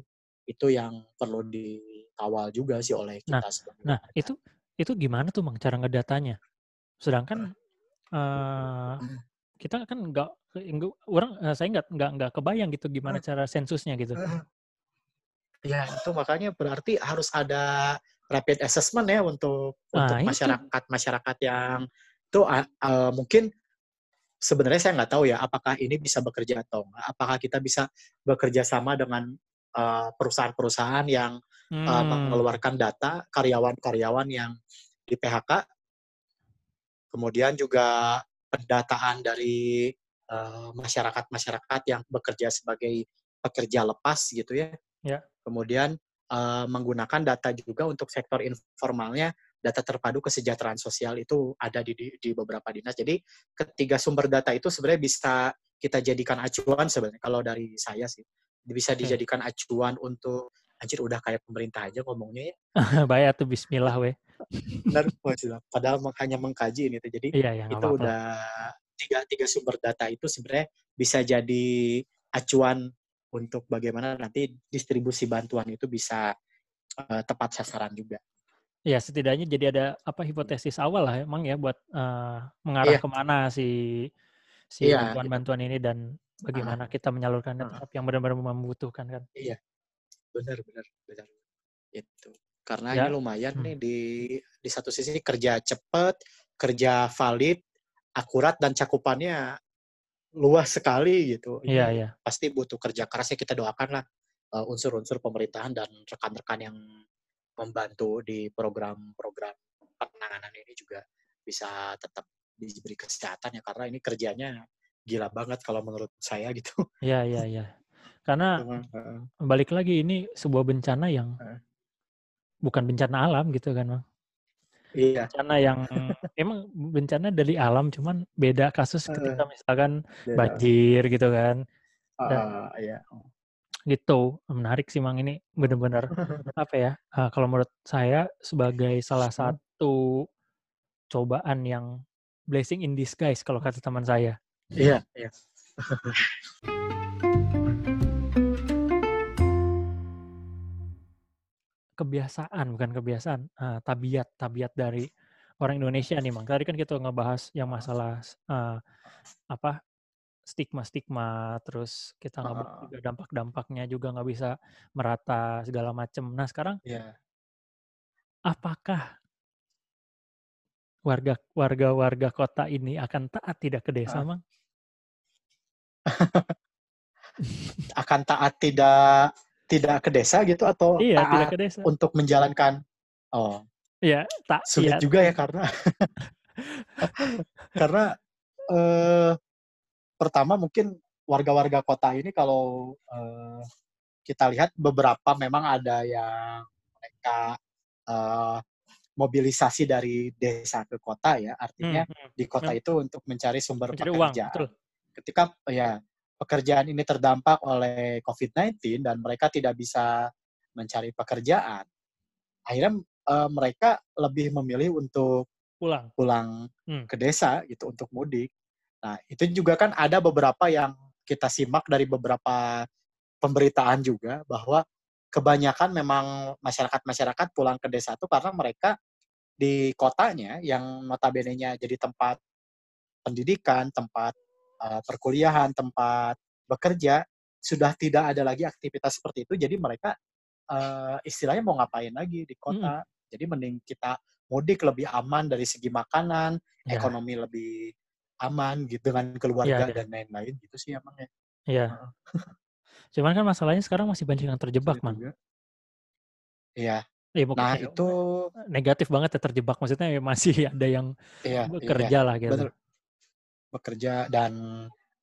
itu yang perlu dikawal juga sih oleh Nah kita nah warga. itu itu gimana tuh Mang cara ngedatanya? Sedangkan, Mhm. kita kan nggak orang eee, saya nggak nggak nggak kebayang gitu gimana Heeh. cara sensusnya gitu. Ya itu makanya berarti harus ada rapid assessment ya untuk untuk Nah itu. masyarakat-masyarakat yang itu eee, mungkin sebenarnya saya nggak tahu ya apakah ini bisa bekerja atau enggak. Apakah kita bisa bekerja sama dengan, eee, perusahaan-perusahaan yang, eee, Mmm. mengeluarkan data karyawan-karyawan yang di-PHK. Kemudian juga pendataan dari, eee, masyarakat-masyarakat yang bekerja sebagai pekerja lepas gitu ya. Ya. Kemudian, eee, menggunakan data juga untuk sektor informalnya, data terpadu kesejahteraan sosial itu ada di di di beberapa dinas. Jadi ketiga sumber data itu sebenarnya bisa kita jadikan acuan sebenarnya kalau dari saya sih. Bisa dijadikan acuan untuk anjir udah kayak pemerintah aja ngomongnya ya. Bae atuh bismillah weh. Benar, padahal hanya mengkaji ini tuh. Jadi Iya ya, itu apa-apa lah. udah tiga tiga sumber data itu sebenarnya bisa jadi acuan untuk bagaimana nanti distribusi bantuan itu bisa, eee, tepat sasaran juga. Ya setidaknya jadi ada apa, hipotesis awal lah emang ya buat, eee, mengarah Iya. ke mana si si Iya, itu. bantuan-bantuan ini dan Heeh. bagaimana kita menyalurkannya Heeh. terhadap yang benar-benar membutuhkan kan. Iya. Benar benar benar. Itu. Karena ini Ya. lumayan Hmm. nih di di satu sisi kerja cepet, kerja valid, akurat dan cakupannya luas sekali gitu. Iya Ini iya. pasti butuh kerja keras ya kita doakanlah, eee, unsur-unsur pemerintahan dan rekan-rekan yang membantu di program-program penanganan ini juga bisa tetap diberi kesehatan ya, karena ini kerjanya gila banget kalau menurut saya gitu. Iya iya iya. Karena balik lagi ini sebuah bencana yang bukan bencana alam gitu kan, Mang. Iya. Bencana yang emang bencana dari alam, cuman beda kasus ketika misalkan banjir gitu kan. Dan Heeh, iya. Gitu, menarik sih Mang ini bener-bener apa ya, eee, kalau menurut saya sebagai salah Hmm. satu cobaan yang blessing in disguise kalau kata teman saya. Iya, iya. Kebiasaan, bukan kebiasaan, eee, tabiat tabiat dari orang Indonesia nih, Mang. Tadi kan kita ngebahas yang masalah, eee, apa, stigma-stigma, terus kita ngebahas Heeh. juga dampak-dampaknya juga nggak bisa merata segala macem. Nah, sekarang Iya. apakah warga warga-warga kota ini akan taat tidak ke desa, Heeh. Mang? Akan taat tidak tidak ke desa gitu atau Iya, tidak taat ke desa. untuk menjalankan oh, Iya, tak sulit iya. juga ya karena karena, eee, pertama mungkin warga-warga kota ini kalau, eee, kita lihat beberapa memang ada yang mereka, eee, mobilisasi dari desa ke kota ya, artinya mhm, di kota mem itu untuk mencari sumber Mencari uang, pekerjaan. betul. Ketika ya, pekerjaan ini terdampak oleh COVID-19 dan mereka tidak bisa mencari pekerjaan, akhirnya, eee, mereka lebih memilih untuk Pulang. pulang Mmm. ke desa gitu, untuk mudik. Nah, itu juga kan ada beberapa yang kita simak dari beberapa pemberitaan juga, bahwa kebanyakan memang masyarakat-masyarakat pulang ke desa itu karena mereka di kotanya yang notabene-nya jadi tempat pendidikan, tempat, eee, perkuliahan, tempat bekerja, sudah tidak ada lagi aktivitas seperti itu, jadi mereka, eee, istilahnya mau ngapain lagi di kota. Jadi mending kita mudik lebih aman dari segi makanan, Iya. ekonomi lebih aman gitu dengan Iya keluarga iya. dan lain-lain gitu sih emang ya. Iya. Cuman kan masalahnya sekarang masih banyak yang terjebak, Mang. juga. Iya. Iya, mungkin Nah ya, itu negatif banget ya terjebak, maksudnya ya masih ada yang Iya iya, bekerja lah gitu. bener. Bekerja dan,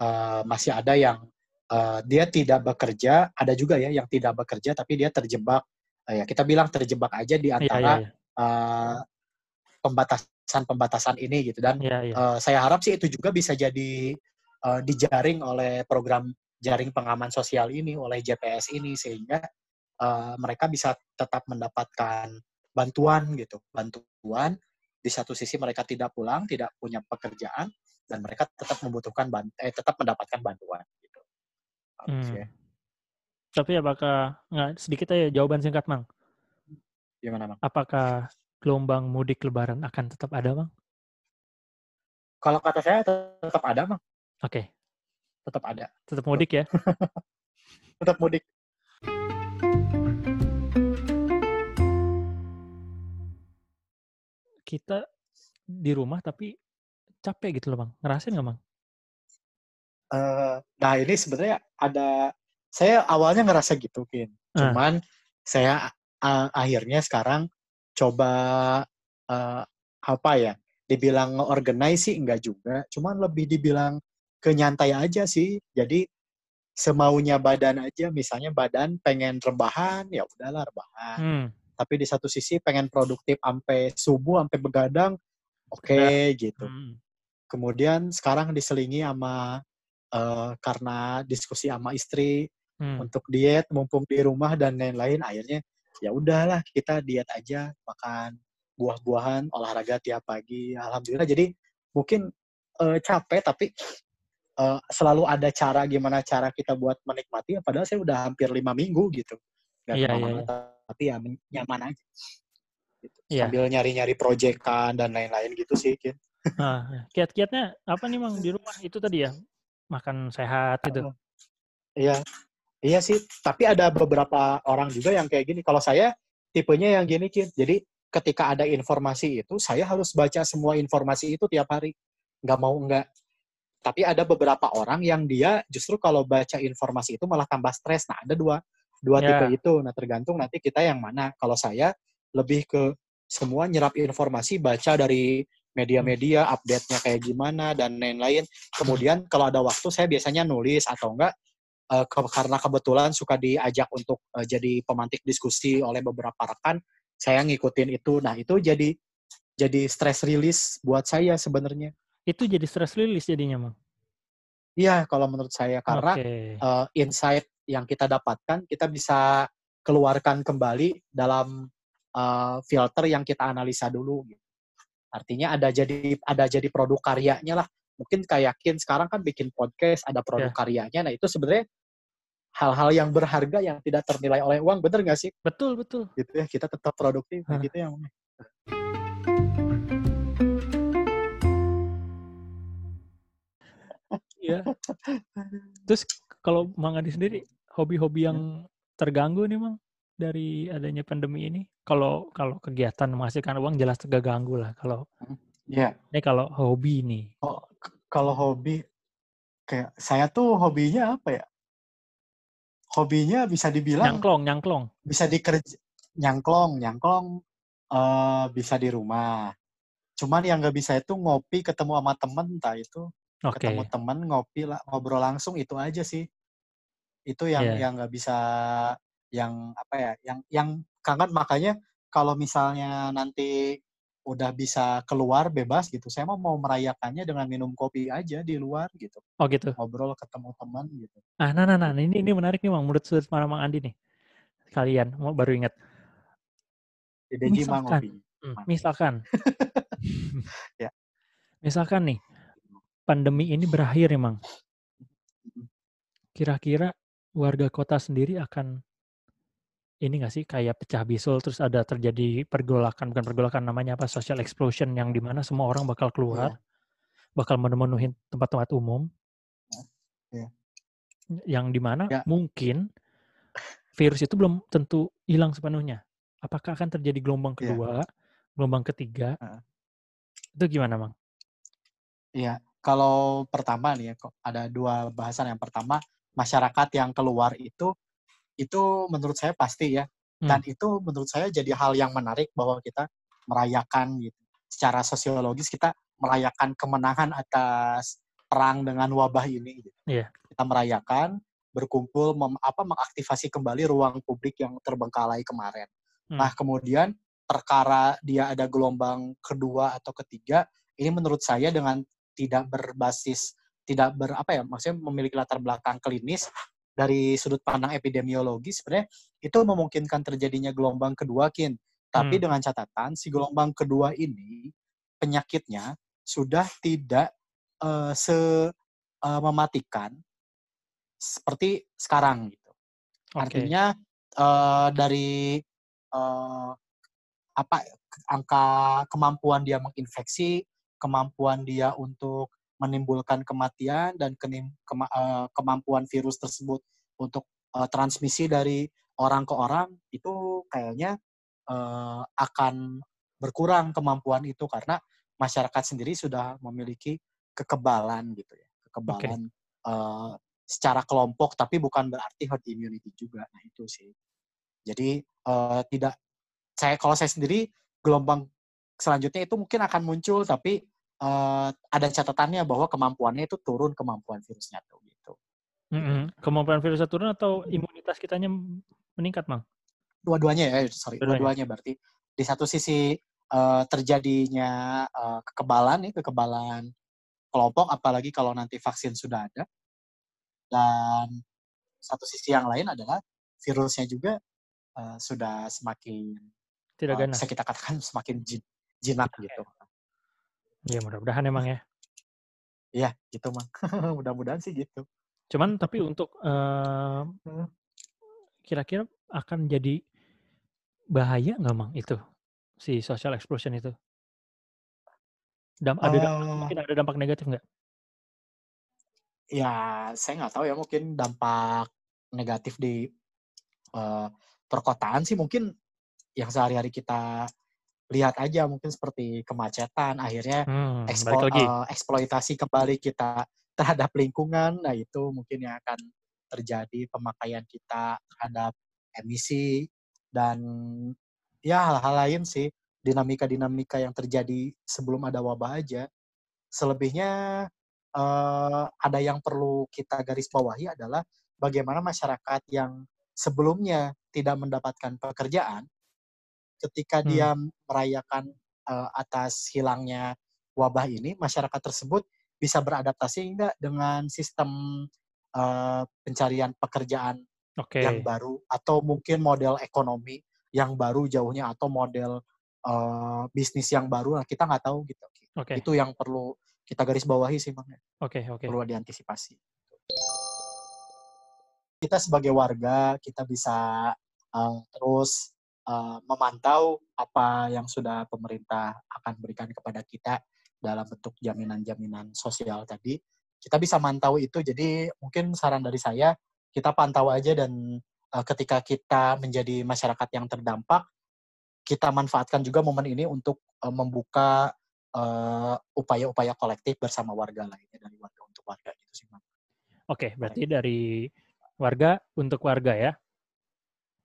eee, masih ada yang, eee, dia tidak bekerja, ada juga ya yang tidak bekerja tapi dia terjebak, eee, ya kita bilang terjebak aja di Iya iya antara, iya. eee, pembatasan-pembatasan ini gitu dan, Iya iya. eee, saya harap sih itu juga bisa jadi, eee, dijaring oleh program jaring pengaman sosial ini, oleh JPS ini sehingga, eee, mereka bisa tetap mendapatkan bantuan gitu, bantuan, di satu sisi mereka tidak pulang, tidak punya pekerjaan, dan mereka tetap membutuhkan eh, tetap mendapatkan bantuan gitu. Harusnya. Tapi apakah nggak sedikit aja jawaban singkat, Mang. Gimana, Bang? Apakah gelombang mudik lebaran akan tetap ada, Mang? Kalau kata saya tetap ada, Bang. Oke. Tetap ada. Tetap mudik ya? Tetap mudik. Kita di rumah tapi capek gitu loh, Mang. Ngerasain nggak, Mang? Eee, nah ini sebenarnya ada saya awalnya ngerasa gitu, Vin. Ah. Cuman saya, eee, akhirnya sekarang coba, eee, apa ya, dibilang nge-organize sih enggak juga, cuman lebih dibilang ke nyantai aja sih. Jadi semaunya badan aja, misalnya badan pengen rebahan, ya udahlah rebahan. Mmm. Tapi di satu sisi pengen produktif ampe subuh, ampe begadang, oke gitu. Mhm. Kemudian sekarang diselingi ama, eee, karena diskusi ama istri Mmm. untuk diet, mumpung di rumah dan lain-lain, akhirnya ya udahlah kita diet aja, makan buah-buahan, olahraga tiap pagi, alhamdulillah jadi mungkin, eee, capek tapi, eee, selalu ada cara gimana cara kita buat menikmati, padahal saya udah hampir 5 minggu gitu, nggak iya ke mana-mana, iya. tapi ya nyaman aja. Gitu, Iya. sambil nyari-nyari projekan dan lain-lain gitu sih, Vin. Nah, kiat-kiatnya apa nih, Mang, di rumah? Itu tadi ya, makan sehat gitu? Heeh. Iya. Iya sih, tapi ada beberapa orang juga yang kayak gini. Kalau saya tipenya yang gini, Vin, jadi ketika ada informasi itu, saya harus baca semua informasi itu tiap hari, nggak mau enggak. Tapi ada beberapa orang yang dia justru kalau baca informasi itu malah tambah stres. Nah, ada 2 2 tipe Ya. itu. Nah, tergantung nanti kita yang mana. Kalau saya lebih ke semua nyerap informasi, baca dari media-media, update-nya kayak gimana dan lain-lain. Kemudian kalau ada waktu saya biasanya nulis atau enggak, eee, ke karena kebetulan suka diajak untuk, eee, jadi pemantik diskusi oleh beberapa rekan, saya ngikutin itu. Nah, itu jadi jadi stress release buat saya sebenarnya. Itu jadi stress release jadinya, Mang? Iya, kalau menurut saya. Karena, Oke. eee, insight yang kita dapatkan, kita bisa keluarkan kembali dalam, eee, filter yang kita analisa dulu, gitu. Artinya ada jadi ada jadi produk karyanya lah. Mungkin kayak Kin sekarang kan bikin podcast, ada produk Iya. karyanya. Nah, itu sebenarnya hal-hal yang berharga yang tidak ternilai oleh uang, bener nggak sih? Betul betul. Gitu ya, kita tetap produktif, nah Hah. gitu ya. Mang. Iya. Terus kalau Mang Adi sendiri, hobi-hobi Ya. yang terganggu nih, Mang, dari adanya pandemi ini? Kalau kalau kegiatan menghasilkan uang jelas terganggu lah, kalau Iya. ini kalau hobi nih. Oh, kalau hobi kayak saya tuh hobinya apa ya? Hobinya bisa dibilang Nyangklong nyangklong. bisa dikerja nyangklong, nyangklong eh, bisa di rumah. Cuman yang nggak bisa itu ngopi ketemu sama temen, entah itu Oke. ketemu temen ngopi lah ngobrol langsung itu aja sih. Itu yang Iya. yang nggak bisa yang apa ya? Yang yang kangen makanya kalau misalnya nanti udah bisa keluar bebas gitu, saya mah mau merayakannya dengan minum kopi aja di luar gitu, Oh gitu. ngobrol ketemu teman gitu. Ah, nah nah nah, ini ini menarik nih, Mang, menurut sudut pandang Mang Andi nih. Kalian mau baru ingat. Di Deji mah Misalkan, ngopi. hmm, misalkan, Ya. misalkan nih pandemi ini berakhir ya, Mang. Kira-kira warga kota sendiri akan ini nggak sih kayak pecah bisul terus ada terjadi pergolakan bukan pergolakan namanya apa social explosion yang di mana semua orang bakal keluar Iya. bakal memenuhi tempat-tempat umum Iya. yang di mana Ya. mungkin virus itu belum tentu hilang sepenuhnya apakah akan terjadi gelombang Iya. kedua gelombang ketiga Heeh. itu gimana mang Iya, kalau pertama nih ya, kok ada dua bahasan. Yang pertama, masyarakat yang keluar itu itu menurut saya pasti ya. Dan Hmm. itu menurut saya jadi hal yang menarik bahwa kita merayakan gitu. Secara sosiologis kita merayakan kemenangan atas perang dengan wabah ini gitu. Iya. Kita merayakan, berkumpul mem- apa mengaktifasi kembali ruang publik yang terbengkalai kemarin. Hmm. Nah, kemudian perkara dia ada gelombang kedua atau ketiga, ini menurut saya dengan tidak berbasis tidak ber apa ya maksudnya memiliki latar belakang klinis dari sudut pandang epidemiologi sebenarnya itu memungkinkan terjadinya gelombang kedua kin. Tapi Hmm. dengan catatan si gelombang kedua ini penyakitnya sudah tidak eh, se eh, mematikan seperti sekarang gitu. Oke. Artinya eh, dari eh, apa angka kemampuan dia menginfeksi, kemampuan dia untuk menimbulkan kematian dan kenim- kema- eh, kemampuan virus tersebut untuk eh, transmisi dari orang ke orang itu kayaknya eh, akan berkurang kemampuan itu karena masyarakat sendiri sudah memiliki kekebalan gitu ya, kekebalan eh, secara kelompok tapi bukan berarti herd immunity juga. Nah, itu sih. Jadi eh, tidak saya kalau saya sendiri gelombang selanjutnya itu mungkin akan muncul tapi eh, ada catatannya bahwa kemampuannya itu turun kemampuan virusnya tuh gitu. Mm-mm. kemampuan virusnya turun atau imunitas kitanya meningkat mang Dua-duanya ya, sorry, Dua-duanya. dua-duanya berarti di satu sisi eh, terjadinya eh, kekebalan nih, kekebalan kelompok apalagi kalau nanti vaksin sudah ada. Dan satu sisi yang lain adalah virusnya juga eh, sudah semakin tidak eh, ganas bisa kita katakan semakin jin- jinak gitu. Ya mudah-mudahan emang ya Iya, gitu mah. Mudah-mudahan sih gitu. Cuman tapi untuk Hmm. kira-kira akan jadi bahaya nggak mang itu si social explosion itu? Dam ada dampak Eh, mungkin ada dampak negatif nggak? ya saya nggak tahu ya mungkin dampak negatif di eh, perkotaan sih mungkin yang sehari-hari kita lihat aja mungkin seperti kemacetan akhirnya Hmm, balik lagi. eh, eksploitasi kembali kita terhadap lingkungan nah itu mungkin yang akan terjadi pemakaian kita terhadap emisi dan ya hal-hal lain sih dinamika-dinamika yang terjadi sebelum ada wabah aja selebihnya eh, ada yang perlu kita garis bawahi adalah bagaimana masyarakat yang sebelumnya tidak mendapatkan pekerjaan ketika Hmm. dia merayakan eh, atas hilangnya wabah ini masyarakat tersebut bisa beradaptasi enggak dengan sistem eh, pencarian pekerjaan Oke. yang baru atau mungkin model ekonomi yang baru jauhnya atau model uh, bisnis yang baru, nah kita nggak tahu gitu. Oke. Itu yang perlu kita garis bawahi sih, Bang. ya. Oke, oke. Perlu diantisipasi. Kita sebagai warga, kita bisa uh, terus uh, memantau apa yang sudah pemerintah akan berikan kepada kita dalam bentuk jaminan-jaminan sosial tadi. Kita bisa mantau itu, jadi mungkin saran dari saya, kita pantau aja dan uh, ketika kita menjadi masyarakat yang terdampak, kita manfaatkan juga momen ini untuk uh, membuka uh, upaya-upaya kolektif bersama warga lainnya dari warga untuk warga gitu sih. Oke, berarti dari warga untuk warga ya.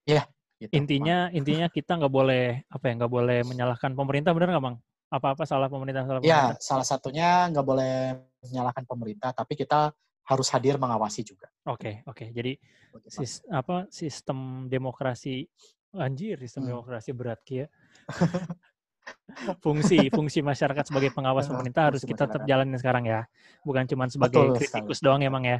Iya. Gitu, Intinya intinya kita nggak boleh apa ya nggak boleh menyalahkan pemerintah benar nggak bang? Apa-apa salah pemerintah salah Ya, pemerintah? salah satunya nggak boleh menyalahkan pemerintah, tapi kita harus hadir mengawasi juga. Oke oke. Jadi Begitu, Bang. sis, apa sistem demokrasi anjir sistem Hmm. demokrasi berat kia. fungsi fungsi masyarakat sebagai pengawas Ah, pemerintah harus kita tetap jalanin sekarang ya. Bukan cuma sebagai Betul kritikus sekali. doang emang ya.